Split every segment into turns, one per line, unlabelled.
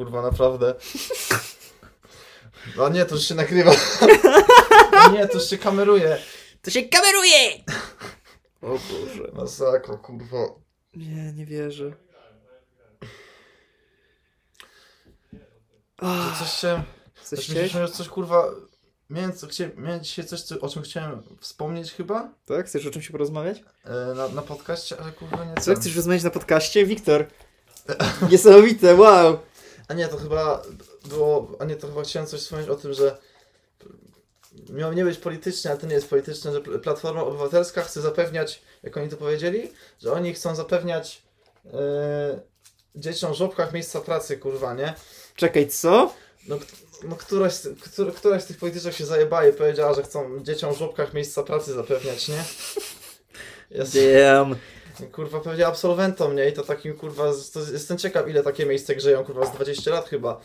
Kurwa, naprawdę. No nie, to już się nagrywa. No nie, to już się kameruje.
To się kameruje! O Boże.
Masakra, kurwa.
Nie, nie wierzę.
To coś chciałem...
coś
Coś,
chciałeś?
że coś kurwa... Miałem, co, chciałem, miałem dzisiaj coś, co, o czym chciałem wspomnieć chyba
Tak? Chcesz o czymś porozmawiać?
e, na, na podcaście, ale kurwa nie
Co, chcesz rozmawiać na podcaście? Wiktor. Niesamowite, wow.
A nie, to chyba było... A nie, to chyba chciałem coś wspomnieć o tym, że miał nie być polityczne, ale to nie jest polityczne, że Pl- Platforma Obywatelska chce zapewniać, jak oni to powiedzieli, że oni chcą zapewniać e, dzieciom w żłobkach miejsca pracy, kurwa, nie?
Czekaj, co?
No, no któraś, któr, któraś z tych polityczek się zajebała i powiedziała, że chcą dzieciom w żłobkach miejsca pracy zapewniać, nie? Jest,
Damn.
Kurwa, powiedziała absolwentom, nie? I to takim, kurwa, z- to jestem ciekaw, ile takie miejsce grzeją, kurwa, z 20 lat chyba.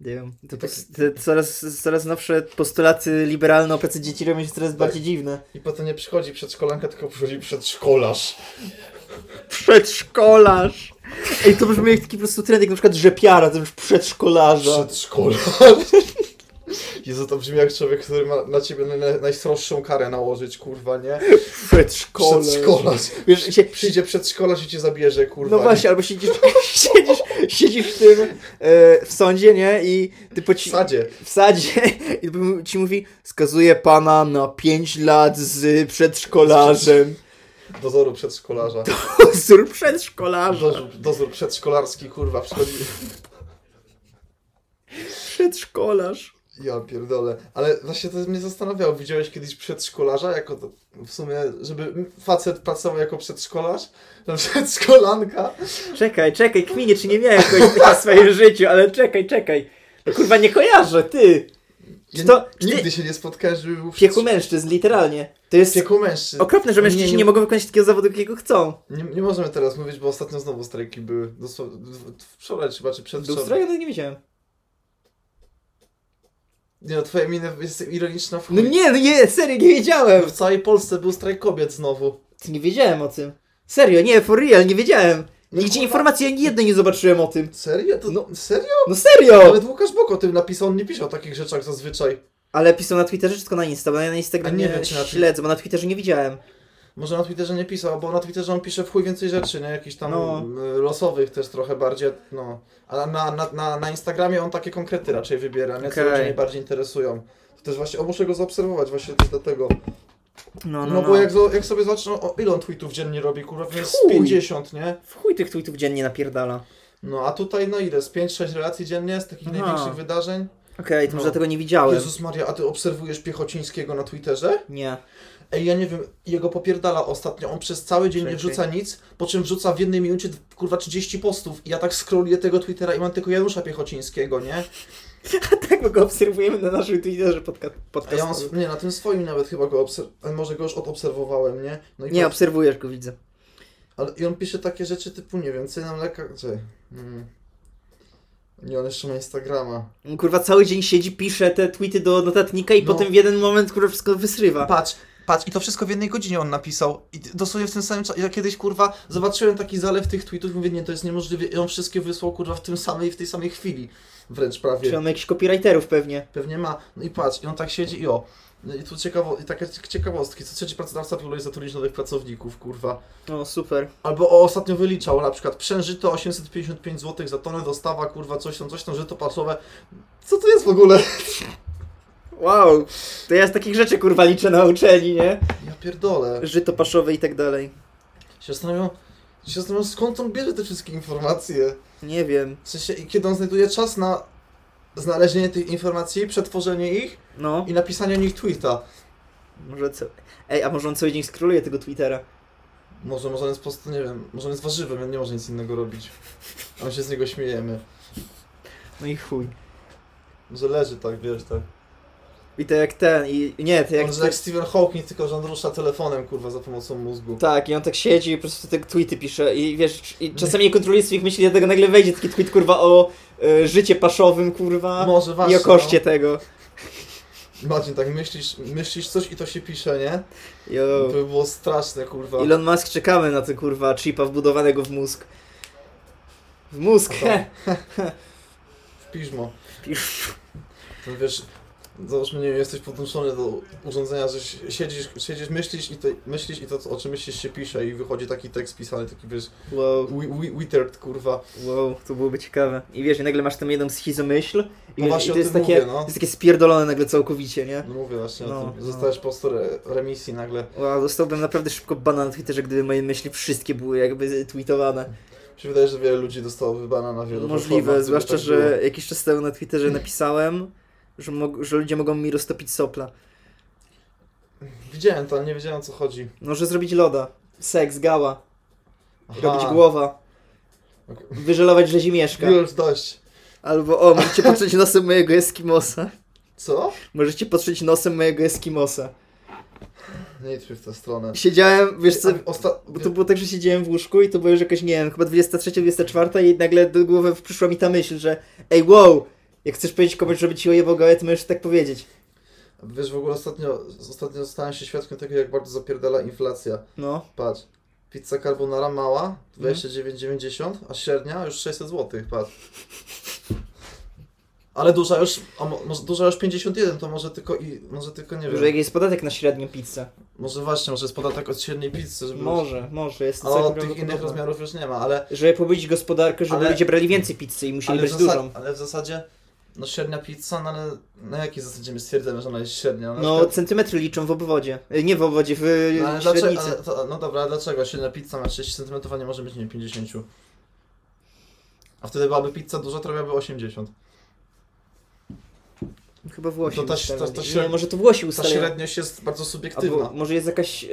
Damn. To
I
pos-
tak-
coraz, coraz nowsze postulaty liberalne o pracy dzieci robią się coraz bardziej dziwne.
I potem nie przychodzi przedszkolanka, tylko przychodzi przedszkolarz.
Przedszkolarz. Ej, to brzmi jak taki po prostu trend, jak na przykład rzepiara, to już przedszkolarza.
Przedszkolarz. Jezu, to brzmi jak człowiek, który ma na ciebie naj, najsroższą karę nałożyć, kurwa, nie?
Przedszkolarz.
Przedszkolarz.
Wiesz, się,
Przyjdzie przedszkolarz i cię zabierze, kurwa.
no właśnie, albo siedzisz, siedzisz, siedzisz w tym, e, w sądzie, nie? I ty po
W
ci,
sadzie.
w sadzie i ci mówi, skazuje pana na 5 lat z przedszkolarzem.
Dozoru przedszkolarza.
Dozór przedszkolarza.
Dozór, dozór przedszkolarski, kurwa, przychodzi.
Przedszkolarz.
Ja pierdolę. Ale właśnie to mnie zastanawiało. Widziałeś kiedyś przedszkolarza? Jako to, w sumie, żeby facet pracował jako przedszkolarz? Ta przedszkolanka?
Czekaj, czekaj, kminie, czy nie miałem kogoś takiego w swoim życiu, ale czekaj, czekaj. No kurwa, nie kojarzę, ty.
Ja
Czy to- czy
nigdy
ty-
się nie spotkałem, żeby był
Pieku mężczyzn, literalnie. To jest
Pieku mężczyzn.
okropne, że mężczyźni nie,
nie,
mogą wykonać takiego zawodu, jakiego chcą.
nie, nie możemy teraz mówić, bo ostatnio znowu strajki były. Dosłownie w- wczoraj chyba, czy przedwczoraj.
ustroju nawet nie wiedziałem.
Nie no, twoja mina jest ironiczna w
No
chuj.
nie, no nie, serio, nie wiedziałem.
W całej Polsce był strajk kobiet znowu.
Ty nie wiedziałem o tym. Serio, nie, for real, nie wiedziałem.
No
Nigdzie
kurwa.
informacji ani jednej nie zobaczyłem o tym.
Serio? To,
No.
Serio?
No serio!
Nawet Łukasz Bok o tym napisał, on nie pisze o takich rzeczach zazwyczaj.
Ale pisał na Twitterze czy tylko na Insta, bo ja na
A
Instagramie
nie
nie
wiem, czy na
śledzę, bo na Twitterze nie widziałem.
Może na Twitterze nie pisał, bo na Twitterze on pisze w chuj więcej rzeczy, nie? Jakichś tam
No.
y, losowych też trochę bardziej, no. A na, na, na, na Instagramie on takie konkrety raczej wybiera, nie? Co ludzie najbardziej interesują. To też właśnie, o muszę go zaobserwować właśnie też dlatego.
No,
No,
no, no.
bo jak, zo- jak sobie zobaczę, no, ile on tweetów dziennie robi, kurwa, jest z
Chuj.
50, nie?
W chuj tych tweetów dziennie napierdala.
No, a tutaj no ile? Z 5-6 relacji dziennie z takich
Aha.
największych wydarzeń?
Okej, to może
No.
tego nie widziałem.
Jezus Maria, a ty obserwujesz Piechocińskiego na Twitterze?
Nie.
Ej, ja nie wiem, jego popierdala ostatnio, on przez cały dzień nie wrzuca nic, po czym wrzuca w jednej minucie kurwa 30 postów i ja tak scrolluję tego Twittera i mam tylko Janusza Piechocińskiego, nie?
tak, bo go obserwujemy na naszym Twitterze podca-
A ja
podcastowym.
mam, nie, na tym swoim nawet chyba go obserwowałem, może go już odobserwowałem, nie? No
Nie, obserwujesz go, widzę.
ale I on pisze takie rzeczy typu, nie wiem, cena mleka, czy... Mm. Nie, on jeszcze ma Instagrama.
Kurwa, cały dzień siedzi, pisze te tweety do notatnika i
No.
potem w jeden moment, kurwa, wszystko wysrywa.
Patrz, patrz, i to wszystko w jednej godzinie on napisał. I dosłownie w tym samym czasie. Ja kiedyś kurwa zobaczyłem taki zalew tych tweetów i mówię, nie, to jest niemożliwe. I on wszystkie wysłał kurwa w tym samej, w tej samej chwili. Wręcz prawie.
Czy on ma jakichś copywriterów pewnie.
Pewnie ma. No i patrz, i on tak siedzi i o. No I tu ciekawo, i takie ciekawostki. Co trzeci pracodawca próbuje zatrudnić nowych pracowników, kurwa.
O, super.
Albo o, ostatnio wyliczał na przykład przężyto 855 zł za tonę, dostawa, kurwa, coś tam, coś tam, żyto paszowe. Co to jest w ogóle?
Wow. To ja z takich rzeczy, kurwa, liczę na uczeni, nie?
Ja pierdolę.
Żyto paszowe i tak dalej.
Się zastanawiam, się zastanawiam skąd on bierze te wszystkie informacje.
Nie wiem.
W sensie, i kiedy on znajduje czas na znalezienie tych informacji, przetworzenie ich
No,
i napisanie o nich tweeta.
może co... Ej, a może on cały dzień scrolluje tego Twittera?
Może, może on jest po prostu, nie wiem, może on jest warzywem, on nie może nic innego robić. A my się z niego śmiejemy.
No i chuj.
Może leży tak, wiesz, tak.
I to jak ten, i... Nie, to jak...
Może jak Stephen Hawking, tylko że on rusza telefonem, kurwa, za pomocą mózgu.
Tak, i on tak siedzi i po prostu te tweety pisze i wiesz, i czasami nie kontroluje swoich myśli, dlatego nagle wejdzie taki tweet, kurwa, o e, życie paszowym, kurwa,
Może
i
właśnie,
o koszcie tego.
No. Marcin, tak myślisz, myślisz coś i to się pisze, nie?
Jo.
To by było straszne, kurwa.
Elon Musk, czekamy na ten, kurwa, chipa wbudowanego w mózg. W mózg.
To- W piżmo.
Pisz.
To wiesz, załóżmy, nie wiem, jesteś podłączony do urządzenia, że si- siedzisz, siedzisz myślisz i to, myślisz i to, o czym myślisz się pisze i wychodzi taki tekst pisany, taki wiesz,
Wow,
wi- wi- withered, kurwa.
wow, to byłoby ciekawe. I wiesz, i nagle masz tam jedną schizomyśl i,
No właśnie
i to jest takie,
mówię, no.
to jest takie spierdolone nagle całkowicie, nie?
No mówię właśnie
No,
o tym.
no.
Zostałeś po prostu re, remisji nagle.
Wow, dostałbym naprawdę szybko bana na Twitterze, gdyby moje myśli wszystkie były jakby tweetowane.
Się wydaje, że wiele ludzi dostało wybana na wielu
Możliwe, zwłaszcza,
tak
że
było.
jakiś czas temu na Twitterze napisałem, że, że ludzie mogą mi roztopić sopla.
Widziałem to, ale nie wiedziałem o co chodzi.
Może zrobić loda, seks, gała,
Aha.
robić głowa,
Okej.
wyżelować rzezimieszka.
Już dość.
Albo o, możecie patrzeć nosem mojego Eskimosa.
Co?
Możecie patrzeć nosem mojego Eskimosa.
Nie idźmy w tę stronę.
Siedziałem, wiesz co,
Osta...
bo to było tak, że siedziałem w łóżku i to było już jakaś, nie wiem, chyba 23, 24 i nagle do głowy przyszła mi ta myśl, że ej, wow, jak chcesz powiedzieć komuś, żeby ci ojebał gałę, to możesz tak powiedzieć.
Wiesz, w ogóle ostatnio, ostatnio zostałem się świadkiem tego, jak bardzo zapierdala inflacja.
No,
Patrz. Pizza carbonara mała
Mhm.
29,90, a średnia już 600 zł, patrz. Ale duża już, a mo, może duża już 51, to może tylko i, może tylko nie wiem.
jak jest podatek na średnią pizzę.
Może właśnie, może jest podatek od średniej pizzy, żeby...
Może, może, jest
Ale od tych innych rozmiarów już nie ma, ale,
Żeby pobudzić gospodarkę, żeby
Ale-
ludzie brali więcej pizzy i musieli brać
zasad,
dużą.
ale w zasadzie, no średnia pizza, no ale na jakiej zasadzie my stwierdzamy, że ona jest średnia? Na
No,
przykład-
centymetry liczą w obwodzie. E, Nie w obwodzie, w
no, ale dlaczego,
średnicy.
ale to, no dobra, ale dlaczego średnia pizza ma 30 cm, a nie może mieć, nie wiem, 50? A wtedy byłaby pizza duża, to miałaby 80.
Chyba Włosi
To ta-
ustalili.
to- śred-
może to Włosi
Ta
ustalają.
średniość jest bardzo subiektywna.
Albo może jest jakaś e,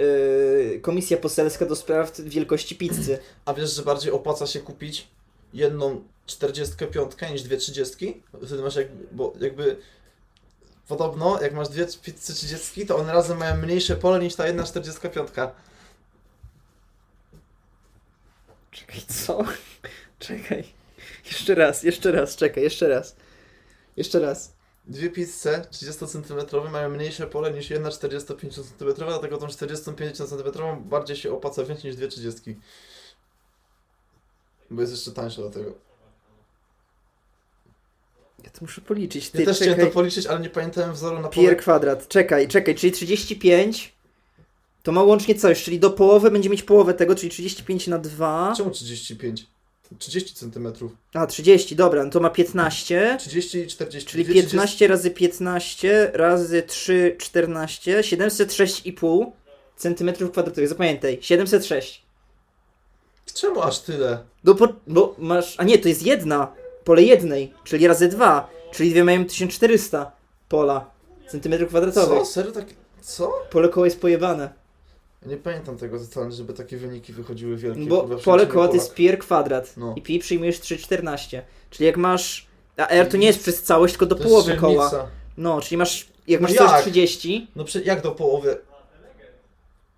komisja poselska do spraw wielkości pizzy.
A wiesz, że bardziej opłaca się kupić jedną 45 niż dwie 30? Wtedy masz jakby, bo jakby podobno jak masz dwie pizzy 30, to one razem mają mniejsze pole niż ta jedna 45.
Czekaj, co? Czekaj. Jeszcze raz, jeszcze raz, czekaj, jeszcze raz. Jeszcze raz.
Dwie pizze 30 cm mają mniejsze pole niż jedna 45 cm, dlatego tą 45 cm bardziej się opłaca wziąć niż dwie 30. Bo jest jeszcze tańsza dlatego.
Ja to muszę policzyć. Ty,
Ja też chciałem
czekaj.
to policzyć, ale nie pamiętałem wzoru na
Pier kwadrat. Czekaj, czekaj, czyli 35 to ma łącznie coś, czyli do połowy będzie mieć połowę tego, czyli 35 na 2.
Czemu 35? 30 cm.
A, 30, dobra, no to ma 15.
30 i 40.
Czyli
Dwie
15 razy 15 razy 3, 14, 706,5 centymetrów kwadratowych. Zapamiętaj, 706.
30. Czemu aż tyle?
No bo, bo masz, a nie, to jest jedna, pole jednej, czyli razy 2, czyli dwie mają 1400 pola centymetrów kwadratowych.
Co? Serio tak? Co?
Pole koło jest pojebane.
Ja nie pamiętam tego totalnie, żeby takie wyniki wychodziły wielkie.
No Bo pole koła to jest pier kwadrat
No.
i pi przyjmujesz 3,14. Czyli jak masz, a r to nie jest przez całość, tylko do
To
połowy koła. No, czyli masz, jak
No
masz coś
jak?
30,
No jak do połowy?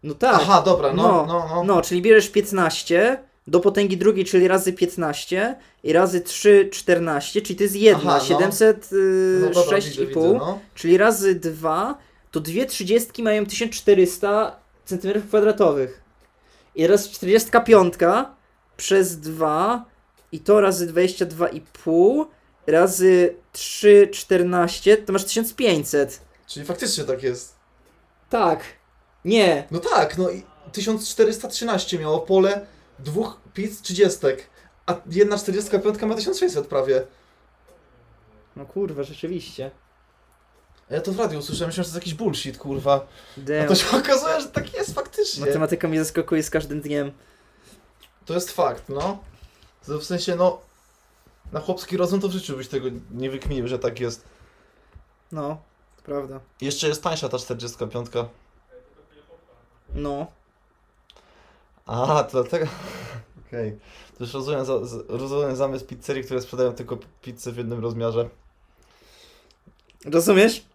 No tak.
Aha, dobra, no,
No,
no, no.
No, czyli bierzesz 15 do potęgi drugiej, czyli razy 15 i razy 3, 14, czyli to jest jedna,
Aha, no.
706,5,
no dobra, widzę, widzę, no.
czyli razy 2, to dwie 30 mają 1400 cm2. I teraz 45 przez 2 i to razy 22,5 razy 3, 14 to masz 1500.
Czyli faktycznie tak jest.
Tak. Nie.
No tak, no i 1413 miało pole dwóch pizz 30, a jedna 45 ma 1600 prawie.
No kurwa, rzeczywiście.
A ja to w radiu usłyszałem, myślałem, że to jest jakiś bullshit, kurwa. A
Damn.
to się okazuje, że tak jest faktycznie.
Matematyka mnie zaskakuje z każdym dniem.
To jest fakt, no. W sensie, no, na chłopski rozum to w życiu byś tego nie wykminił, że tak jest.
No, to prawda.
Jeszcze jest tańsza ta 45.
No.
A, to dlatego... Okej. To już rozumiem, za, z- rozumiem zamysł pizzerii, które sprzedają tylko pizzę w jednym rozmiarze.
Rozumiesz?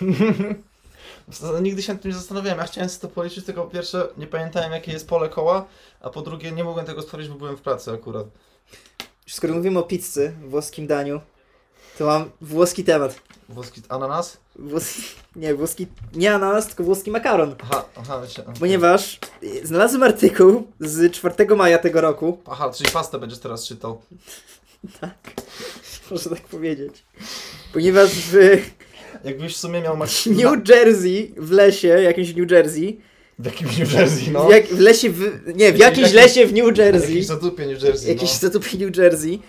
Nigdy się nad tym nie zastanawiałem. Ja chciałem sobie to policzyć, tylko po pierwsze nie pamiętałem jakie jest pole koła, a po drugie nie mogłem tego stworzyć, bo byłem w pracy akurat.
Skoro mówimy o pizzy, włoskim daniu, To mam włoski temat.
Włoski ananas?
Włoski, nie, włoski, nie ananas, tylko włoski makaron.
Aha, aha, myślę.
Ponieważ y, znalazłem artykuł z 4 maja tego roku.
Aha, czyli pastę będziesz teraz czytał.
Tak, można tak powiedzieć. Ponieważ w
Jakbyś w sumie miał masz...
New Jersey, w lesie, jakimś New Jersey,
W jakimś New Jersey, no.
w, jak, w lesie, w, nie, w jakimś
Jakiś-
lesie w New Jersey,
Jakiś zatupie New Jersey,
jakiejś
no.
zatupie New Jersey,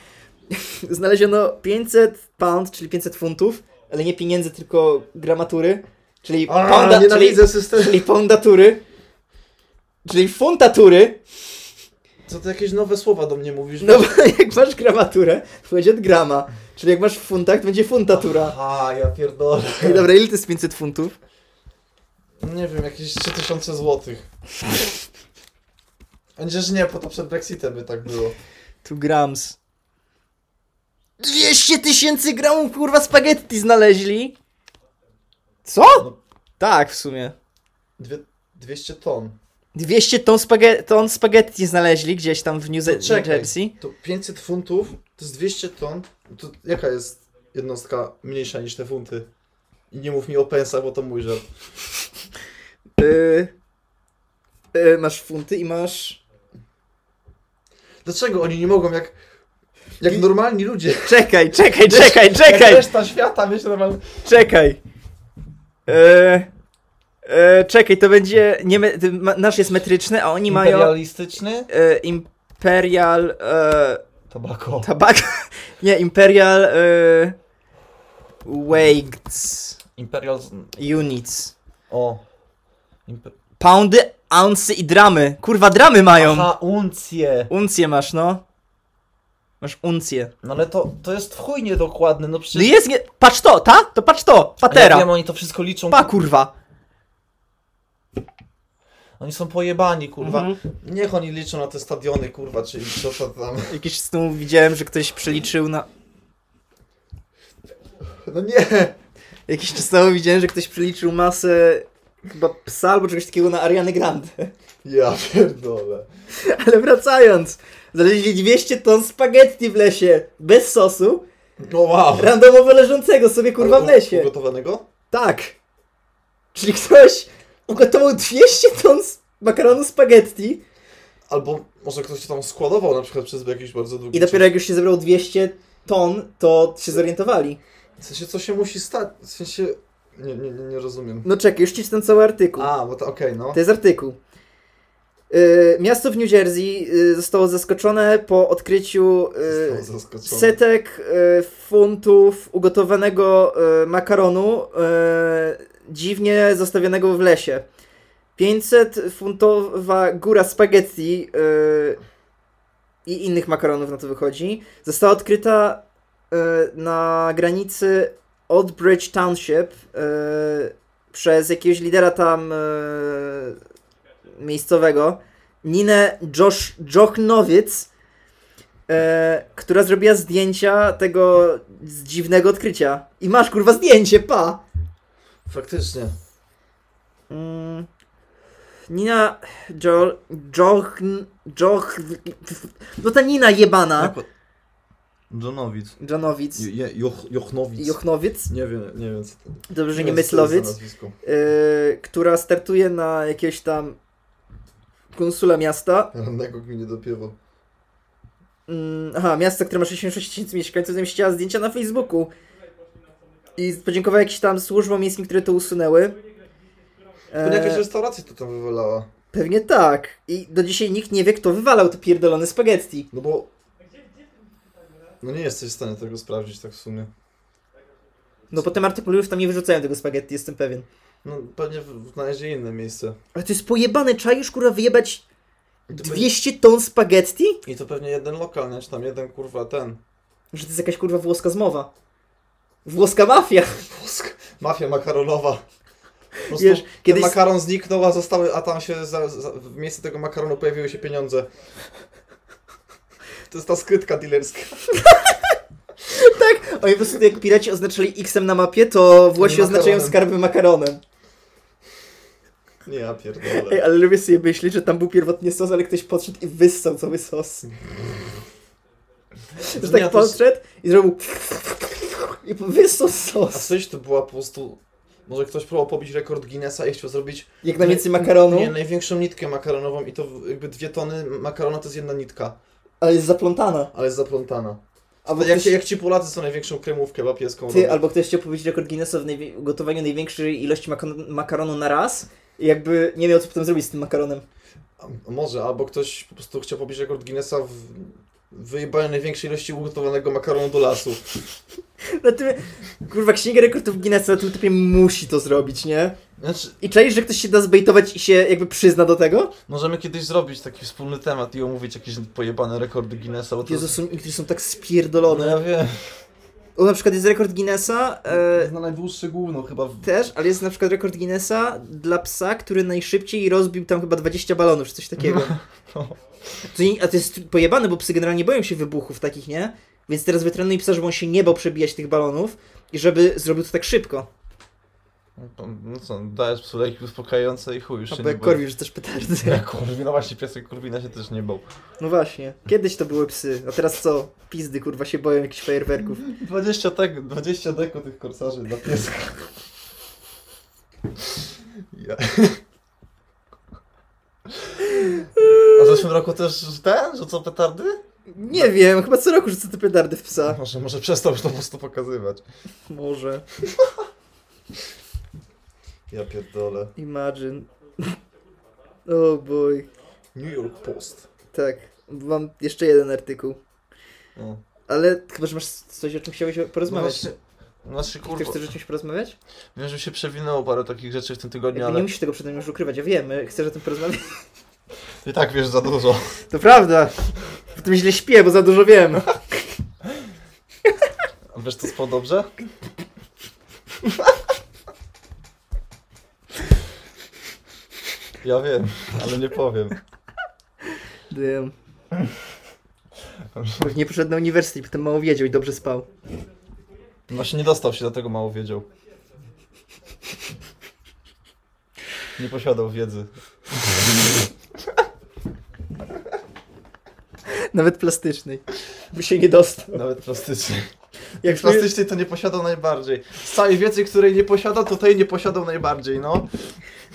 znaleziono 500 pound, czyli 500 funtów, ale nie pieniędzy, tylko gramatury, czyli
A,
pounda, czyli, czyli poundatury, czyli funtatury,
Co ty jakieś nowe słowa do mnie mówisz?
no bo jak masz gramaturę, to będzie grama, czyli jak masz w funtach, to będzie funtatura.
Aha, ja pierdolę.
Ej, dobra, ile to jest 500 funtów?
Nie wiem, jakieś 3000 złotych. Będziesz nie, bo to przed Brexitem by tak było.
2 grams. 200 tysięcy gramów kurwa spaghetti znaleźli. Co?
No.
Tak, w sumie.
Dwie, 200 ton.
200 ton, spaghe- ton spaghetti znaleźli gdzieś tam w New,
To czekaj.
New Jersey.
To 500 funtów to jest 200 ton. To jaka jest jednostka mniejsza niż te funty? I nie mów mi o pensach, bo to mój żart.
Yy, yy, masz funty i masz...
Dlaczego oni nie mogą jak... Jak
I-
normalni ludzie.
Czekaj, czekaj, czekaj,
Jak
czekaj,
reszta świata, wiesz, normalnie.
czekaj. Yy, czekaj, to będzie... Nie, me- nasz jest metryczny, a oni mają...
Imperialistyczny?
Yy, imperial...
Tabako.
Tabak. Nie, Imperial y... Weights
Imperial...
Units.
O. Impe...
Poundy, ounce i dramy. Kurwa, dramy mają.
Aha, uncje.
Uncje masz, no. Masz uncje.
No ale to, to jest w chuj niedokładne, no przecież...
No jest nie... Patrz to, ta? To patrz to.
Ale Ja
Patera.
wiem, oni to wszystko liczą.
Pa, kurwa.
Oni są pojebani, kurwa.
Mhm.
Niech oni liczą na te stadiony, kurwa, czyli co to tam.
Jakiś tym widziałem, że ktoś przeliczył na...
No nie!
Jakiś czas temu widziałem, że ktoś przeliczył masę chyba psa albo czegoś takiego na Ariany Grande.
Ja pierdolę.
Ale wracając. Znaleźli 200 ton spaghetti w lesie. Bez sosu.
No wow.
Randomowo leżącego sobie kurwa w lesie.
Ugotowanego?
Tak. Czyli ktoś ugotował 200 ton makaronu spaghetti
Albo może ktoś to tam składował na przykład przez jakiś bardzo długi
i dopiero jak już się zebrał 200 ton, to się zorientowali.
czas. W sensie, co się musi stać? W sensie... Nie, nie, nie, rozumiem.
No czekaj, już ci czytam cały artykuł.
A, bo to okej, no.
To jest artykuł. Y, miasto w New Jersey y, zostało zaskoczone po odkryciu y, setek funtów ugotowanego makaronu dziwnie zostawionego w lesie. 500 funtowa góra spaghetti i innych makaronów na to wychodzi została odkryta na granicy Old Bridge Township y, przez jakiegoś lidera tam y, miejscowego Ninę Josh Jochnowic e, która zrobiła zdjęcia tego dziwnego odkrycia. I masz kurwa zdjęcie, pa!
Faktycznie.
Mm. Nina jo, Joch, Joch, no ta Nina jebana,
Jak... Jonowic, Je, Joch, Jochnowic.
Jochnowic,
Nie wiem, nie wiem co to
dobrze, że nie Myslowic, e, która startuje na jakiegoś tam konsula miasta.
Rannego gminie dopiewo.
Mm, aha, miasto, które ma 66 tysięcy mieszkańców, zamieściła zdjęcia na Facebooku. I podziękowała jakimś tam służbom miejskim, które to usunęły.
Pewnie jakaś
E,
restauracja to tam wywalała.
pewnie tak. I do dzisiaj nikt nie wie, kto wywalał te pierdolone spaghetti.
No bo... No nie jesteś w stanie tego sprawdzić tak w sumie.
No po tym artykule już tam nie wyrzucają tego spaghetti, jestem pewien.
No pewnie znaleźli inne miejsce.
Ale to jest pojebane, trzeba już kurwa wyjebać
I to,
200 ton spaghetti?
I to pewnie jeden lokal, nie? Czy tam jeden kurwa ten.
Że to jest jakaś kurwa włoska zmowa. Włoska mafia.
Włosk. Mafia makaronowa. Po prostu
Wiesz,
ten
kiedyś...
makaron zniknął, a zostały, a tam się za, za, w miejsce tego makaronu pojawiły się pieniądze. To jest ta skrytka dealerska.
Oni po prostu jak piraci oznaczali X-em na mapie, to Włosi oznaczają skarby makaronem.
Nie, ja
Ej,
pierdolę.
ale lubię sobie myśleć, że tam był pierwotnie sos, ale ktoś podszedł i wyssał cały sos. Że tak podszedł i zrobił... I wysał
A
sos.
coś to była po prostu... Może ktoś próbował pobić rekord Guinnessa i chciał zrobić...
Jak najwięcej makaronu,
Nie, największą nitkę makaronową i to jakby dwie tony makaronu to jest jedna nitka,
ale jest zaplątana.
ale jest zaplątana.
Albo
Jak,
ktoś,
jak ci Polacy są największą kremówkę papieską
ty,
robią.
albo ktoś chciał powiedzieć rekord Guinnessa w najwie- gotowaniu największej ilości maka- makaronu na raz i jakby nie miał co potem zrobić z tym makaronem.
A Może, albo ktoś po prostu chciał pobić rekord Guinnessa w wyjebaniu największej ilości ugotowanego makaronu do lasu.
Na tym, kurwa, księga rekordów Guinnessa na tym typie musi to zrobić, nie?
Znaczy,
I czaisz, że ktoś się da zbejtować i się jakby przyzna do tego?
możemy kiedyś zrobić taki wspólny temat i omówić jakieś pojebane rekordy Guinnessa, bo to
Jezu, są niektóre są tak
No
spierdolone.
ja wiem.
O, na przykład jest rekord Guinnessa, e,
na najdłuższe gówno chyba. W...
też, ale jest na przykład rekord Guinnessa dla psa, który najszybciej rozbił tam chyba 20 balonów, czy coś takiego.
No.
To nie, a to jest pojebane, bo psy generalnie boją się wybuchów takich, nie? Więc teraz wytrenuj psa, żeby on się nie bał przebijać tych balonów i żeby zrobił to tak szybko.
No co, dajesz psu leki uspokajające i chuj, już się
Albo
nie
jak
boi.
Też petardy.
Jak Korwin, no właśnie, piesek Korwina się też nie bał.
No właśnie, kiedyś to były psy, a teraz co? Pizdy kurwa się boją jakichś fajerwerków.
20 tek, 20 deko tych korsarzy dla pieska. Ja. A w zeszłym roku też ten, że co petardy?
Nie wiem, chyba co roku rzucę te petardy w psa.
Może, może przestał już to po prostu pokazywać.
Może.
Ja pierdolę.
Imagine. Oh boy.
New York Post.
Tak, mam jeszcze jeden artykuł.
No.
Ale chyba, że masz coś, o czym chciałeś
No
porozmawiać.
właśnie, znaczy
Ty
kurwa,
chcesz o czymś porozmawiać?
wiem, że się przewinęło parę takich rzeczy w tym tygodniu,
Nie
ale
musisz tego przede mną już ukrywać, ja wiem, chcesz o tym porozmawiać.
i tak wiesz za dużo.
To prawda. Potem źle śpię, bo za dużo wiem.
A wiesz co spał dobrze? Ja wiem, ale nie powiem.
Wiem. Nie poszedł na uniwersytet, potem mało wiedział i dobrze spał.
Właśnie nie dostał się, dlatego mało wiedział. Nie posiadał wiedzy.
Nawet plastycznej. By się nie dostał.
Nawet plastycznej.
Jak
Plastycznej to nie posiadał najbardziej. Z całej wiedzy, której nie posiadał, to tej nie posiadał najbardziej, no.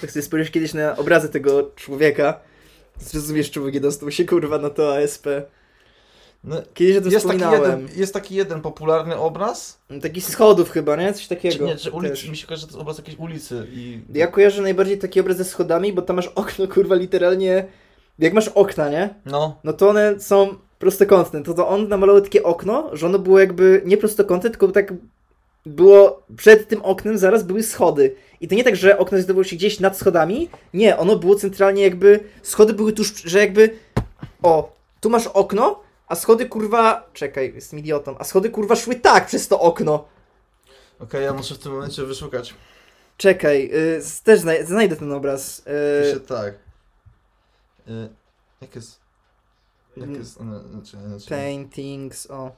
Jak sobie spojrzysz kiedyś na obrazy tego człowieka, zrozumiesz, czemu nie dostał się kurwa na to ASP.
no
Kiedyś o tym
jest, taki jeden, jest taki jeden popularny obraz.
Taki schodów chyba, nie? Coś takiego.
Czy, nie, czy ulic,
też.
mi się kojarzy, że to obraz jakiejś ulicy i...
Ja kojarzę najbardziej taki obraz ze schodami, bo tam masz okno, kurwa, literalnie... Jak masz okna, nie?
No,
No to one są prostokątne. To, to on namalował takie okno, że ono było jakby nie prostokątne, tylko tak było przed tym oknem zaraz były schody. I to nie tak, że okno znajdowało się gdzieś nad schodami. Nie, ono było centralnie jakby. Schody były tuż, że jakby. O, tu masz okno, a schody kurwa. Czekaj, jestem idiotą. A schody kurwa szły tak przez to okno.
okej, ja muszę w tym momencie wyszukać.
Czekaj, y, też znaj- znajdę ten obraz.
Pisze
Y,
tak. Y, jak jest... Jak
Mm.
jest... No, znaczy, znaczy,
paintings, o.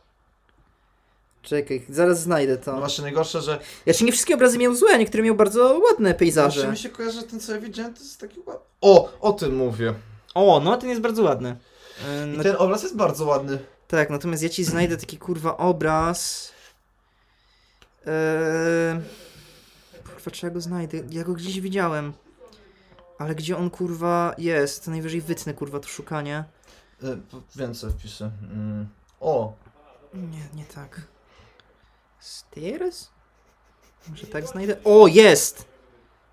Czekaj, zaraz znajdę
no
to.
właśnie najgorsze, że...
Znaczy nie wszystkie obrazy miał złe, niektóre miał bardzo ładne pejzaże.
Znaczy mi się kojarzy, że ten co ja widziałem to jest taki ładny. O! O tym mówię.
O, no ten jest bardzo ładny. Yy,
I
no,
ten obraz jest bardzo ładny.
Tak, natomiast ja ci znajdę taki kurwa obraz. Eee... Kurwa, czy ja go znajdę? Ja go gdzieś widziałem. Ale gdzie on kurwa jest? To najwyżej wytnę kurwa to szukanie.
Y, więcej wpiszę. Mm. O!
Nie, nie tak. Stairs? Może tak znajdę? O, jest!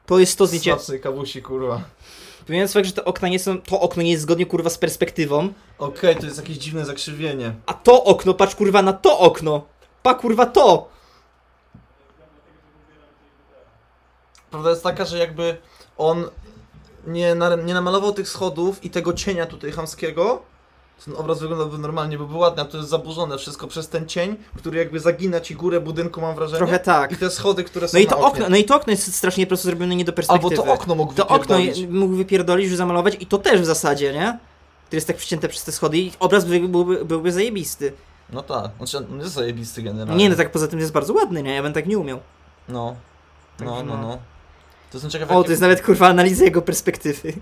To jest to zdjęcie.
Smacznej kawusi, kurwa.
Pomijając fakt, że te okna nie są. To okno nie jest zgodnie kurwa z perspektywą.
Okej, to jest jakieś dziwne zakrzywienie.
A to okno, patrz kurwa na to okno! Pa kurwa to!
Prawda jest taka, że jakby on nie, na, nie namalował tych schodów i tego cienia tutaj chamskiego. Ten obraz wyglądałby normalnie, by był ładny, a to jest zaburzone wszystko przez ten cień, który jakby zagina ci górę budynku, mam wrażenie.
Trochę tak.
I te schody, które są
No i to okno, no i to okno jest strasznie prosto zrobione nie do perspektywy.
Albo to okno mógł
To okno
wypierdolić.
je- mógł wypierdolić, zamalować i to też w zasadzie, nie? To jest tak wcięte przez te schody i obraz by, byłby, byłby zajebisty.
No tak, znaczy on jest zajebisty generalnie.
Nie, no tak poza tym jest bardzo ładny, nie? Ja bym tak nie umiał.
No, no, no,
no.
no. To jestem ciekaw,
O, to jest nawet kurwa analiza jego perspektywy.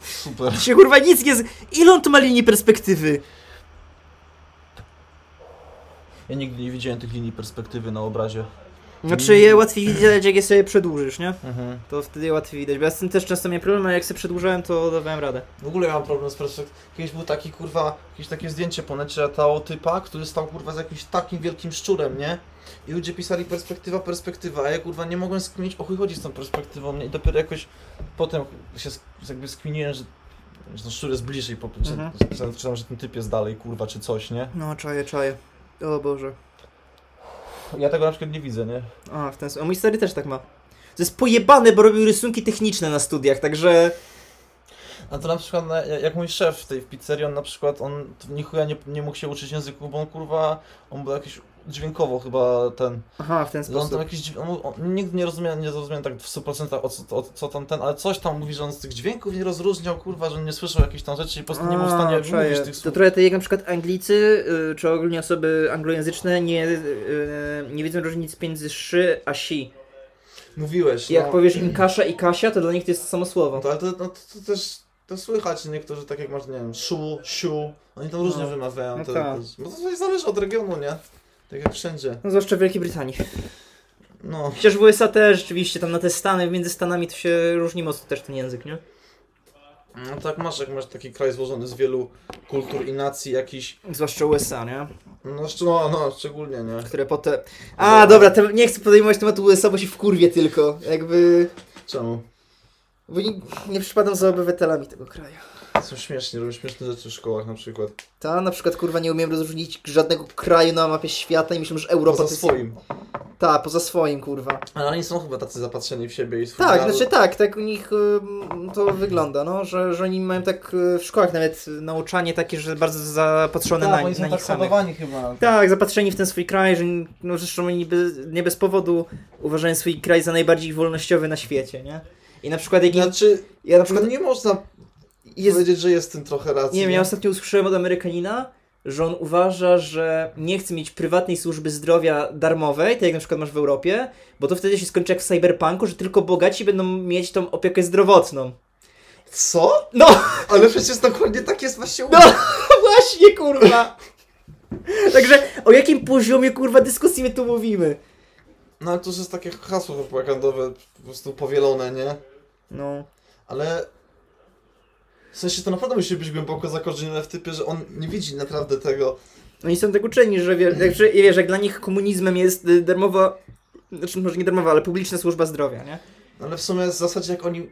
Super.
Się kurwa nic nie z... Ile on tu ma linii perspektywy?
Ja nigdy nie widziałem tych linii perspektywy na obrazie.
Znaczy je łatwiej widać, jak je sobie przedłużysz, nie?
Mhm.
To wtedy je łatwiej widać, bo ja z tym też często miałem problem, a jak sobie przedłużałem, to dawałem radę.
W ogóle ja mam problem z perspektywą. Kiedyś był taki kurwa, jakieś takie zdjęcie po necie latało typa, który stał kurwa z jakimś takim wielkim szczurem, nie? I ludzie pisali perspektywa, perspektywa, a ja kurwa nie mogłem skminić o chuj chodzi z tą perspektywą, nie? I dopiero jakoś potem się jakby skminiłem, że, że ten szczur jest bliżej, po,
Mhm.
że, że, że ten typ jest dalej kurwa czy coś, nie?
No, czaję, czaję. O Boże.
Ja tego na przykład nie widzę, nie?
A, w ten sposób. Mój stary też tak ma. To jest pojebane, bo robił rysunki techniczne na studiach, także...
A to na przykład, na- jak mój szef w tej w pizzerii, on na przykład, on ni chuja nie, nie mógł się uczyć języku, bo on kurwa, on był jakiś dźwiękowo chyba ten,
Aha, w ten
że on tam
sposób.
jakiś, on, on, nigdy nie rozumiałem, nie zrozumiałem tak w 100% o co, o co tam ten, ale coś tam mówi, że on z tych dźwięków nie rozróżniał, kurwa, że nie słyszał jakichś tam rzeczy i po prostu nie był w stanie mówić tych
To
słów.
trochę tak jak na przykład Anglicy, y, czy ogólnie osoby anglojęzyczne nie, y, nie wiedzą różnic między szy a si.
Mówiłeś,
I jak
no.
powiesz im Kasia i Kasia, to dla nich to jest to samo
No
słowo.
to, ale to, no, to, to też, to słychać niektórzy, tak jak masz, nie wiem, szu, siu, oni tam różnie
No.
wymawiają,
No
to,
tak.
to, bo to zależy od regionu, nie? Tak jak wszędzie.
No zwłaszcza w Wielkiej Brytanii.
No.
Chociaż w USA też rzeczywiście, tam na te Stany, między Stanami to się różni mocno też ten język, nie?
No tak masz, jak masz taki kraj złożony z wielu kultur i nacji jakiś,
Zwłaszcza USA, nie?
no, no, no szczególnie, nie?
Które potem... A, dobra, nie chcę podejmować tematu USA, bo się wkurwie tylko. Jakby...
Czemu?
Bo nie, nie przypadam za obywatelami tego kraju.
Są śmieszni, robią śmieszne rzeczy w szkołach na przykład.
Ta, na przykład, kurwa, nie umiem rozróżnić żadnego kraju na mapie świata i myślę, że Europa
Poza
to jest...
swoim.
Ta, poza swoim, kurwa.
Ale oni są chyba tacy zapatrzeni w siebie i swój
Tak,
naród.
znaczy tak, tak u nich to wygląda, no, że, że oni mają tak y, w szkołach nawet nauczanie takie, że bardzo zapatrzone
tak,
na,
oni są
na
tak
nich samych.
chyba.
Tak, zapatrzeni w ten swój kraj, że no, zresztą oni bez, nie bez powodu uważają swój kraj za najbardziej wolnościowy na świecie, nie? I na przykład jak
Znaczy,
ja na
no
przykład
nie można
jest,
powiedzieć, że jest tym trochę racji.
nie wiem, ja ostatnio usłyszałem od Amerykanina, że on uważa, że nie chce mieć prywatnej służby zdrowia darmowej, tak jak na przykład masz w Europie, bo to wtedy się skończy jak w cyberpunku, że tylko bogaci będą mieć tą opiekę zdrowotną.
Co?
No,
Ale przecież dokładnie tak jest właśnie
no właśnie kurwa! Także o jakim poziomie kurwa dyskusji my tu mówimy?
No ale to już jest takie hasło propagandowe, po prostu powielone, nie?
No.
Ale... W sensie to naprawdę musi być głęboko zakorzenione w typie, że on nie widzi naprawdę tego.
Oni są tak uczeni, że wiesz, jak, że, wiesz, jak dla nich komunizmem jest y, darmowa, znaczy może nie darmowa, ale publiczna służba zdrowia, nie?
Ale w sumie w zasadzie jak oni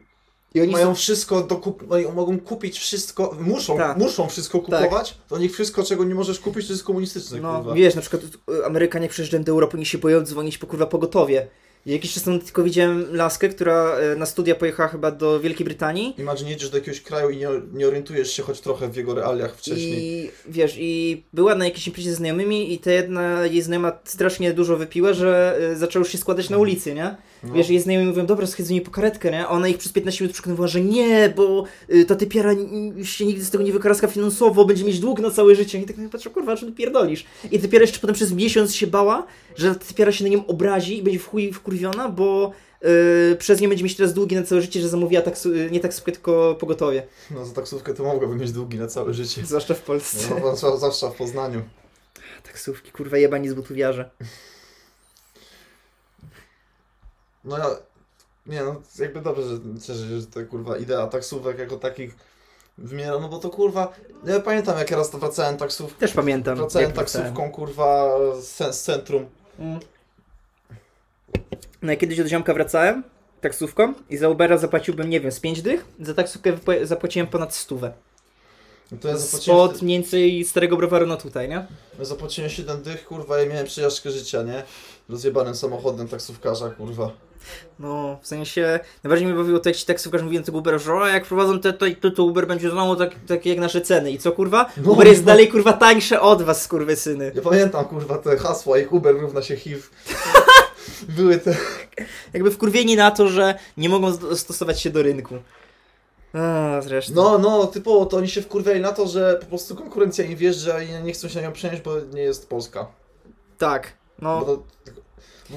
I oni
mają
są,
wszystko do kup... oni mogą kupić wszystko, muszą,
Tak.
muszą wszystko kupować, to niech wszystko, czego nie możesz kupić, to jest komunistyczne,
no,
kurwa.
wiesz, na przykład y, Amerykanie przyjeżdżają do Europy, oni się boją dzwonić po kurwa pogotowie. Jakiś czas temu tylko widziałem laskę, która y, na studia pojechała chyba do Wielkiej Brytanii.
Imagine jedziesz do jakiegoś kraju i nie, nie orientujesz się choć trochę w jego realiach wcześniej.
I wiesz, i była na jakiejś imprezie ze znajomymi i ta jedna jej znajoma strasznie dużo wypiła, że y, zaczęło się składać na ulicy, nie?
No.
Wiesz, jej znajomi mówią, dobra, schadzenie po karetkę, nie? A ona ich przez 15 minut przekonywała, że nie, bo y, ta typiara się nigdy z tego nie wykaraska finansowo, będzie mieć dług na całe życie. I tak na patrzę, kurwa, ty pierdolisz. I typiara jeszcze potem przez miesiąc się bała, że ta typiara się na nią obrazi i będzie w chuj wkurwiona, bo y, przez nią będzie mieć teraz długi na całe życie, że zamówiła taksu, y, nie taksówkę, tylko pogotowie.
No za taksówkę to mogłaby mieć długi na całe życie.
Zwłaszcza w Polsce.
No, zwłaszcza- zwłaszcza w Poznaniu.
Taksówki, kurwa, jebani z butuwiarze.
No ja... Nie no, jakby dobrze, że, że, że ta kurwa idea taksówek jako takich wymiera, no bo to kurwa... Ja pamiętam jak ja raz to wracałem taksówką,
Też pamiętam.
wracałem taksówką kurwa z, z centrum.
Mm. No ja kiedyś od ziomka wracałem taksówką i za Ubera zapłaciłbym, nie wiem, z 5 dych, za taksówkę zapłaciłem ponad stówę.
No to ja zapłaciłem,
Spod mniej więcej starego browaru na tutaj, nie?
ja zapłaciłem 7 dych, kurwa, i miałem przejażdżkę życia, nie? Rozjebanym samochodem taksówkarza, kurwa.
No, w sensie, najbardziej mnie bawiło to, jak ci taksówkarz tego Ubera, że o, jak prowadzą te, to, to, to Uber będzie znowu tak, takie jak nasze ceny. I co, kurwa?
No,
Uber jest
no.
dalej, kurwa, tańsze od was, skurwysyny.
Ja pamiętam, kurwa, te hasła, ich Uber równa się HIV. Były te...
Jakby wkurwieni na to, że nie mogą dostosować się do rynku. A, zresztą.
No, no, typowo to oni się wkurwiali na to, że po prostu konkurencja im wjeżdża i nie chcą się na nią przenieść, bo nie jest Polska.
Tak, no.
To...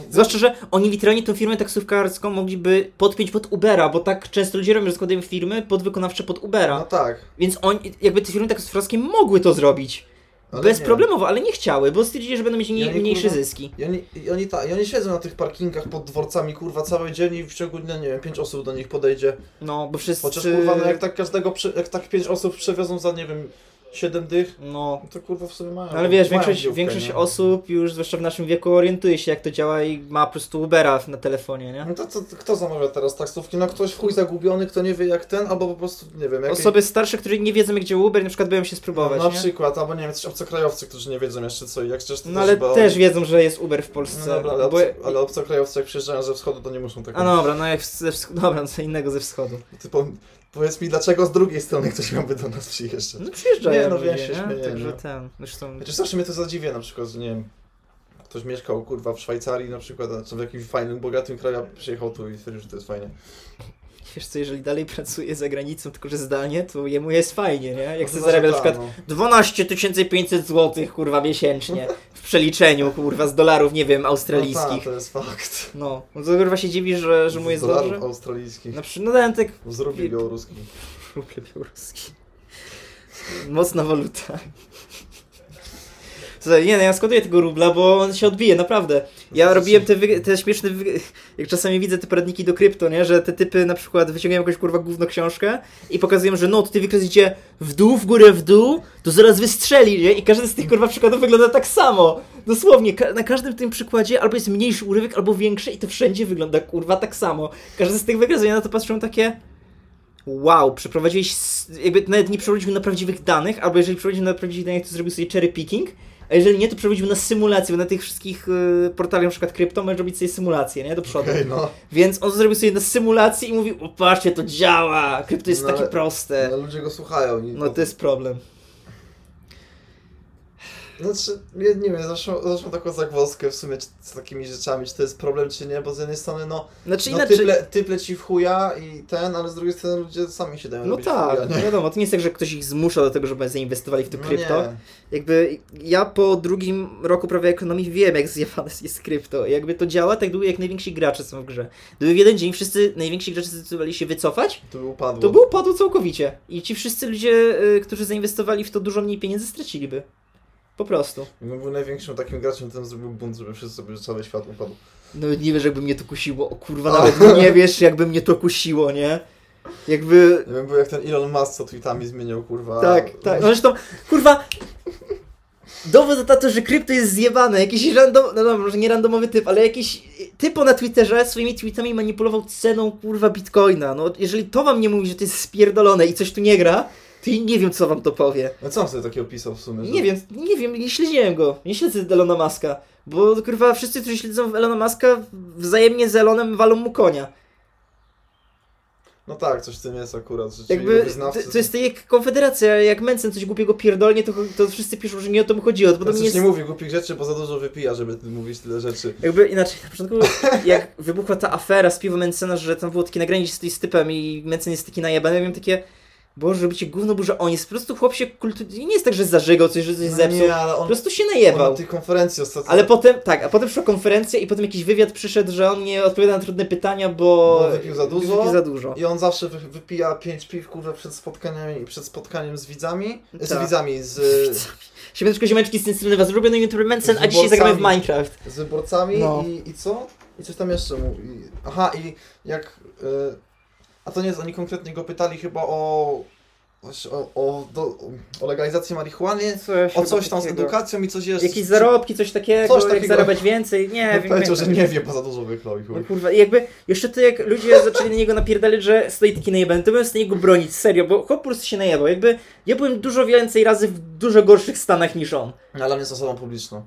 Zwłaszcza, że oni literalnie tą firmę taksówkarską mogliby podpiąć pod Ubera, bo tak często ludzie robią, że składają firmy podwykonawcze pod Ubera.
No tak.
Więc oni, jakby te firmy taksówkarskie mogły to zrobić.
Ale
bezproblemowo, ale nie chciały, bo stwierdzili, że będą mieć
nie,
mniejsze
kurwa,
zyski.
I oni, i, oni ta, I oni siedzą na tych parkingach pod dworcami, kurwa, cały dzień i w ciągu dnia, nie wiem, pięć osób do nich podejdzie.
No, bo wszyscy...
Chociaż, kurwa, no jak tak każdego, jak tak pięć osób przewiozą za, nie wiem, siedem dych,
No,
no to kurwa w sumie mają.
ale wiesz,
mają
większość, większość
nie?
osób już, zwłaszcza w naszym wieku, orientuje się, jak to działa i ma po prostu Ubera na telefonie, nie?
No to, to, kto zamawia teraz taksówki? No ktoś w chuj zagubiony, kto nie wie jak ten, albo po prostu, nie wiem, jakieś...
Osoby starsze, które nie wiedzą, jak działa Uber, na przykład boją się
no,
spróbować,
na
nie?
przykład, albo nie wiem, coś obcokrajowcy, którzy nie wiedzą jeszcze co i jak to
No ale
chyba-
też wiedzą, że jest Uber w Polsce.
No dobra, ale,
bo...
ale obcokrajowcy jak przyjeżdżają ze wschodu, to nie muszą tak
A no dobra, no jak ze wsch... dobra, no co innego ze wschodu.
Ty po, powiedz mi, dlaczego z drugiej strony ktoś miałby do nas przyjeżdżać?
No przyjeżdżają
Nie, no
ludzie,
wiem, się
nie?
śmieję,
Także
no.
ten, zresztą...
Znaczy zawsze mnie to zadziwia na przykład, że nie wiem, ktoś mieszkał kurwa w Szwajcarii na przykład, a czy w jakimś fajnym, bogatym kraju, a przyjechał tu i stwierdził, że to jest fajnie.
Wiesz co, jeżeli dalej pracuje za granicą, tylko że zdalnie, to jemu jest fajnie, nie? Jak
No to
zarabia na przykład
no.
12 500 zł, kurwa, miesięcznie. W przeliczeniu, kurwa, z dolarów, nie wiem,
No
australijskich.
tak, to jest fakt.
No, no to kurwa się dziwi, że, że mu
Z
jest
dolarów
dobrze.
australijskich.
Na przykład, no dałem tak
Z rubli białoruskich.
ruble białoruski. Mocna waluta. Słuchaj, nie no, ja składuję tego rubla, bo on się odbije, naprawdę. Ja
to
robiłem te, wy- te śmieszne, wy- jak czasami widzę te poradniki do krypto, nie, że te typy na przykład wyciągają jakąś kurwa gówno książkę i pokazują, że no, tutaj wykres idzie w dół, w górę, w dół, to zaraz wystrzeli, nie? I każdy z tych kurwa przykładów wygląda tak samo. Dosłownie, ka- na każdym tym przykładzie albo jest mniejszy urywek, albo większy i to wszędzie wygląda kurwa tak samo. Każdy z tych wykresów, ja na to patrzę takie... Wow, przeprowadziłeś, jakby nawet nie przeprowadził na prawdziwych danych, albo jeżeli przeprowadził na prawdziwych danych, to zrobił sobie cherry picking, a jeżeli nie, to przeprowadził na symulację, bo na tych wszystkich y, portalach, na przykład krypto, możesz robić sobie symulację, nie, do przodu.
Okej, no.
Więc on zrobił sobie na symulacji i mówił, o patrzcie, to działa, krypto jest
No
takie
ale-
proste.
no. Ludzie go słuchają. i
No to jest problem.
Znaczy, nie, nie wiem, zawsze, zawsze mam taką zagwozdkę w sumie z takimi rzeczami, czy to jest problem, czy nie, bo z jednej strony, no,
Znaczy
no
inaczej...
typle, typle ci w chuja i ten, ale z drugiej strony ludzie sami się dają
No tak,
chuja,
no
nie?
wiadomo, to nie jest tak, że ktoś ich zmusza do tego, żeby zainwestowali w to
No
krypto.
nie.
Jakby ja po drugim roku prawie ekonomii wiem, jak zjebane jest krypto. Jakby to działa tak długo, jak najwięksi gracze są w grze. Gdyby w jeden dzień wszyscy najwięksi gracze zdecydowali się wycofać,
To by upadło.
to by upadło całkowicie. I ci wszyscy ludzie, y, którzy zainwestowali w to dużo mniej pieniędzy, straciliby. Po prostu.
Jakbym był największym takim graczem, bym zrobił bunt, żeby wszyscy sobie, cały świat upadł.
No nie wiesz, jakby mnie to kusiło. O kurwa, nawet nie wiesz, jakby mnie to kusiło, nie? Jakby...
Ja bym był jak ten Elon Musk, co tweetami zmieniał, kurwa.
Tak, tak. No zresztą, kurwa, dowód na to, że krypto jest zjebane. Jakiś random, no dobra, może nie randomowy typ, ale jakiś typo na Twitterze swoimi tweetami manipulował ceną, kurwa, bitcoina. No, jeżeli to wam nie mówi, że to jest spierdolone i coś tu nie gra, ja nie wiem, co wam to powie.
No co on sobie takiego pisał w sumie? że-
Nie wiem, nie wiem, nie śledziłem go. Nie śledzę Elona Muska. Bo kurwa, wszyscy, którzy śledzą Elona Muska, wzajemnie z Elonem walą mu konia.
No tak, coś w tym jest akurat, że
Jakby,
Jakby,
to,
wyznawcy...
to jest jak konfederacja, jak Mencen coś głupiego pierdolnie, to, to wszyscy piszą, że nie o to mu chodziło. To potem
coś
jest...
nie mówi głupich rzeczy, bo za dużo wypija, żeby mówić tyle rzeczy.
Jakby inaczej, na początku jak wybuchła ta afera z piwo Mencena, że tam było takie nagranie z, z typem i Mencen jest taki najebany, ja miałem takie, boże, robicie gówno, bo że on jest, po prostu chłop się kultu... nie jest tak, że zażygał coś, że coś
No
zepsuł,
nie, ale
po
on,
prostu się
on na
najebał.
tej konferencji ostatnio...
Ale potem, tak, a potem przyszła konferencja i potem jakiś wywiad przyszedł, że on nie odpowiada na trudne pytania, bo...
Bo wypił za dużo.
Wypił za dużo.
I on zawsze wy, wypija pięć piw, kurwa, przed spotkaniami, przed spotkaniem z widzami. Z
Tak.
widzami, z,
Siemaneczko, ziemeczki z tej strony was ulubiony youtuber Mencen, a
Z
dzisiaj zagramy w. Minecraft.
z wyborcami
No.
i, i co? I coś tam jeszcze mówi. Aha, i jak... Y, a to nie jest, oni konkretnie go pytali chyba o... O, o, do, o legalizacji marihuany, o coś tam z edukacją i coś jeszcze.
Jakieś zarobki, coś takiego,
Coś
jak
takiego.
zarabiać więcej, nie
No,
wiem.
powiedział, że nie wie, bo za dużo chuj.
No kurwa, i jakby jeszcze to jak ludzie zaczęli na niego napierdalać, że stoi taki najebany, to byłem w stanie go bronić, serio, bo chłop po prostu się najebał. Jakby ja byłem dużo więcej razy w dużo gorszych stanach niż on.
No, Ale on jest osobą publiczną.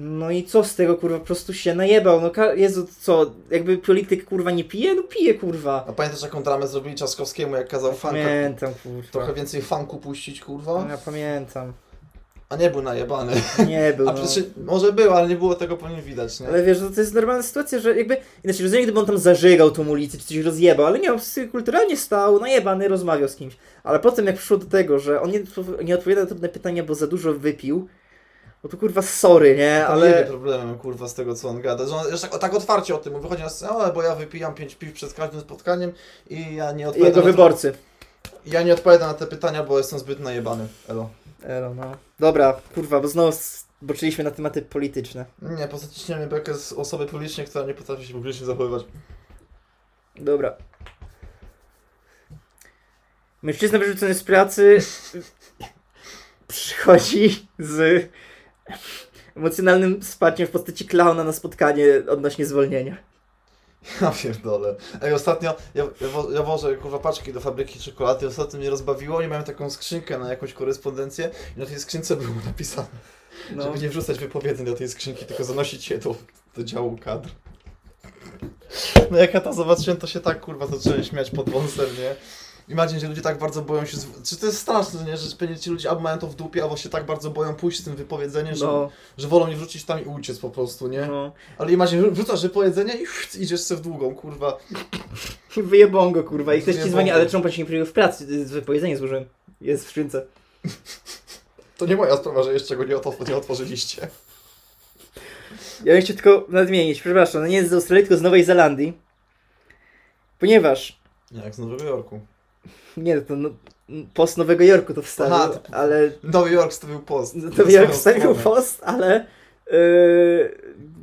No i co z tego, kurwa, po prostu się najebał. No Jezu, co, jakby polityk kurwa nie pije? No pije, kurwa.
A pamiętasz jaką dramę zrobili Trzaskowskiemu, jak kazał fanka,
Pamiętam, kurwa.
trochę więcej fanku puścić, kurwa?
Ja pamiętam.
A nie był najebany.
Nie był,
A
no.
przecież może był, ale nie było tego po nim widać, nie?
Ale wiesz, to jest normalna sytuacja, że jakby, inaczej rozumiem, gdyby on tam zażygał tą ulicę, czy coś rozjebał, ale nie, on kulturalnie stał, najebany, rozmawiał z kimś. Ale potem jak przyszło do tego, że on nie, nie odpowiada na trudne pytania, bo za dużo wypił, no to kurwa sorry, nie,
Ale... Nie
ale...
problemem, kurwa, z tego co on gada, że on już tak, tak otwarcie o tym mówi, wychodzi na scenę, ale bo ja wypijam pięć piw przed każdym spotkaniem i ja nie
I
odpowiadam
jego wyborcy.
Ja nie odpowiadam na te pytania, bo jestem zbyt najebany. Elo.
Elo, no. Dobra, kurwa, bo znowu zboczyliśmy na tematy polityczne.
Nie, poza ciśniemy bekę z osoby publicznej, która nie potrafi się publicznie zachowywać.
Dobra. Mężczyzna wyrzucony z pracy przychodzi z emocjonalnym wsparciem w postaci klauna na spotkanie odnośnie zwolnienia.
Ja pierdolę. Ej, ostatnio ja, ja, wo, ja wożę kurwa paczki do fabryki czekolady, ostatnio mnie rozbawiło, oni mają taką skrzynkę na jakąś korespondencję i na tej skrzynce było napisane,
No.
żeby nie wrzucać wypowiedzi do tej skrzynki, tylko zanosić je do, do działu kadr. No jak ja to zobaczyłem, to się tak kurwa zacząłem śmiać pod wąsem, nie? Imagine, że ludzie tak bardzo boją się... Czy to jest straszne, nie? Że pewnie ci ludzie albo mają to w dupie, albo się tak bardzo boją pójść z tym wypowiedzeniem, że,
No,
że wolą nie wrzucić tam i uciec po prostu, nie?
no.
Ale imagine, wrzucasz wypowiedzenie i idziesz sobie w długą, kurwa.
Wyjebą go, kurwa. I ktoś ci dzwoni, ale czemu pan się nie przyjął w pracy? Wypowiedzenie złożyłem. Jest w skrzynce.
To nie moja sprawa, że jeszcze go nie, otw- nie otworzyliście.
Ja bym chciał tylko nadmienić, przepraszam, no nie jest z Australii, tylko z Nowej Zelandii. Ponieważ,
Nie, jak z Nowego Jorku.
nie, to no, post Nowego Jorku to wstawił,
Aha, to-
ale
Nowy Jork stawił post.
Nowy Jork wstawił post, ale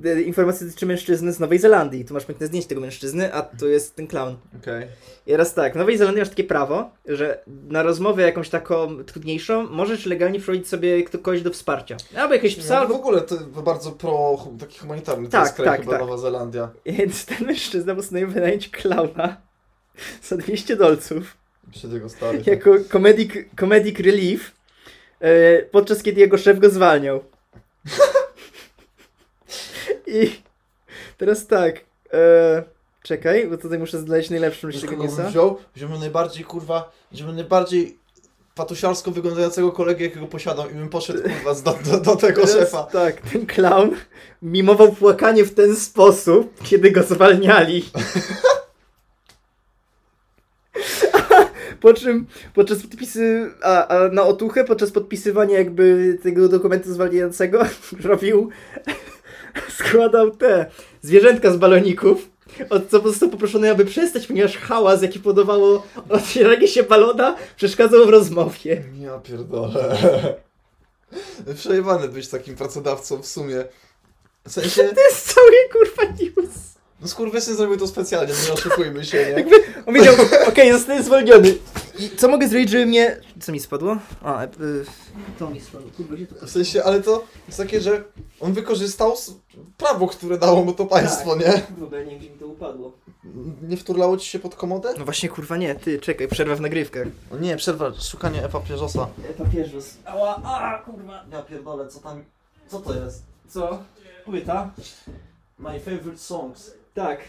yy, informacje dotyczy mężczyzny z Nowej Zelandii. Tu masz piękne zdjęcie tego mężczyzny, a tu jest ten clown.
Okej.
I teraz tak, w Nowej Zelandii masz takie prawo, że na rozmowę jakąś taką trudniejszą możesz legalnie wprowadzić sobie kogoś do wsparcia. Albo jakiegoś psa,
No, w ogóle to bardzo pro, taki humanitarny to
Tak,
jest kraj
tak,
chyba
tak.
Nowa Zelandia.
Więc ten mężczyzna postanowił wynająć klauna za 200 dolców
Przy tego stary.
jako comedic, comedic relief, e, podczas kiedy jego szef go zwalniał. I teraz tak, e, czekaj, bo tutaj muszę znaleźć najlepszą z tego newsa.
wziął? Wziąłbym najbardziej, kurwa, wziąłbym najbardziej patusiarsko wyglądającego kolegę, jakiego posiadam i bym poszedł, kurwa, do, do, do tego
Teraz,
szefa.
Tak, ten clown mimował płakanie w ten sposób, kiedy go zwalniali. Po czym podczas podpisy, a, a na otuchę, podczas podpisywania jakby tego dokumentu zwalniającego robił, składał te zwierzętka z baloników, od co został poproszony, aby przestać, ponieważ hałas, jaki podawało otwieranie się balona, przeszkadzał w rozmowie.
Ja pierdolę. Przejebany być takim pracodawcą w sumie. W sensie,
To jest cały kurwa news.
no skurwysyn zrobił to specjalnie, nie oszukujmy się, nie?
Jakby on wiedział, okej, zostaję zwolniony. I co mogę zrobić, żeby mnie... Co mi spadło? A, y... To mi spadło, kurwa, gdzie to
W sensie, ale to jest takie, że on wykorzystał s- prawo, które dało mu to państwo, nie?
Kurwa, nie gdzie mi to upadło.
Nie wturlało ci się pod komodę?
No właśnie, kurwa, nie, ty, czekaj, przerwa w nagrywkach.
O nie, przerwa, szukanie papieżosa.
Papieżus. Ała, a, kurwa.
Ja pierdolę, co tam... Co to jest?
Co? Płyta?
My favorite songs.
Tak.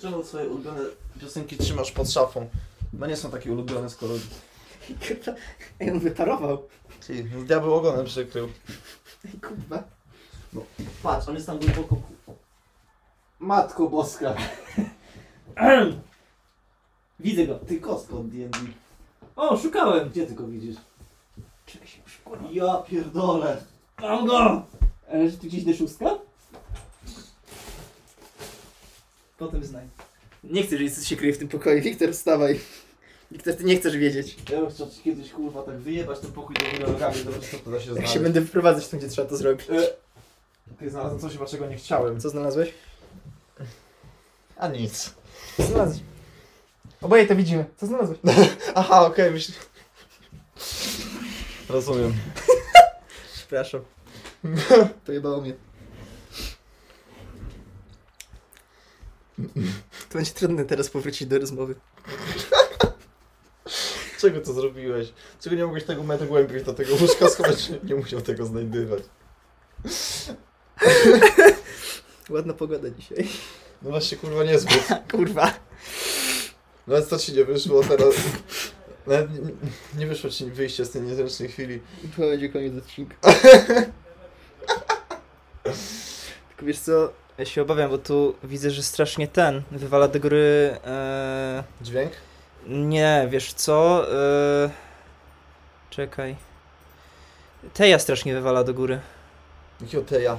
Czemu swoje ulubione piosenki trzymasz pod szafą? No nie są takie ulubione, skoro...
Kurwa, ej, on wyparował.
Ci, diabeł ogonem przykrył.
Ej, kurwa.
Patrz, on jest tam głęboko... Matko boska.
Widzę go.
Ty kostko od D&D.
O, szukałem.
Gdzie ty go widzisz?
Czekaj się, kurwa.
Ja pierdolę.
Mam go! Ale że tu gdzieś D6? Potem znaj. Nie chcę, coś się kryje w tym pokoju. Wiktor, wstawaj. Wiktor, ty nie chcesz wiedzieć.
Ja bym chciał ci kiedyś kurwa tak wyjebać ten pokój do góry nogami, zobaczyć co to da się
Jak
znaleźć.
się będę wprowadzać tam, gdzie trzeba to zrobić.
Ty znalazłem coś, chyba czego nie chciałem.
Co znalazłeś?
A nic.
Co znalazłeś? Oboje to widzimy. Co znalazłeś?
Aha, okej, myśl... Rozumiem.
Przepraszam. To jebało mnie. To będzie trudne teraz powrócić do rozmowy.
Czego to zrobiłeś? Czego nie mogłeś tego metr głębiej do tego łóżka schować? Nie musiał tego znajdywać.
Ładna pogoda dzisiaj.
No właśnie, kurwa, niezbyt.
Kurwa.
Nawet to ci nie wyszło teraz. Nawet nie, nie wyszło ci wyjście z tej niezręcznej chwili.
To będzie koniec odcinka. Tylko wiesz co, ja się obawiam, bo tu widzę, że strasznie ten wywala do góry. E...
Dźwięk?
Nie, wiesz co? E... Czekaj. Teja strasznie wywala do góry.
Jakiego teja?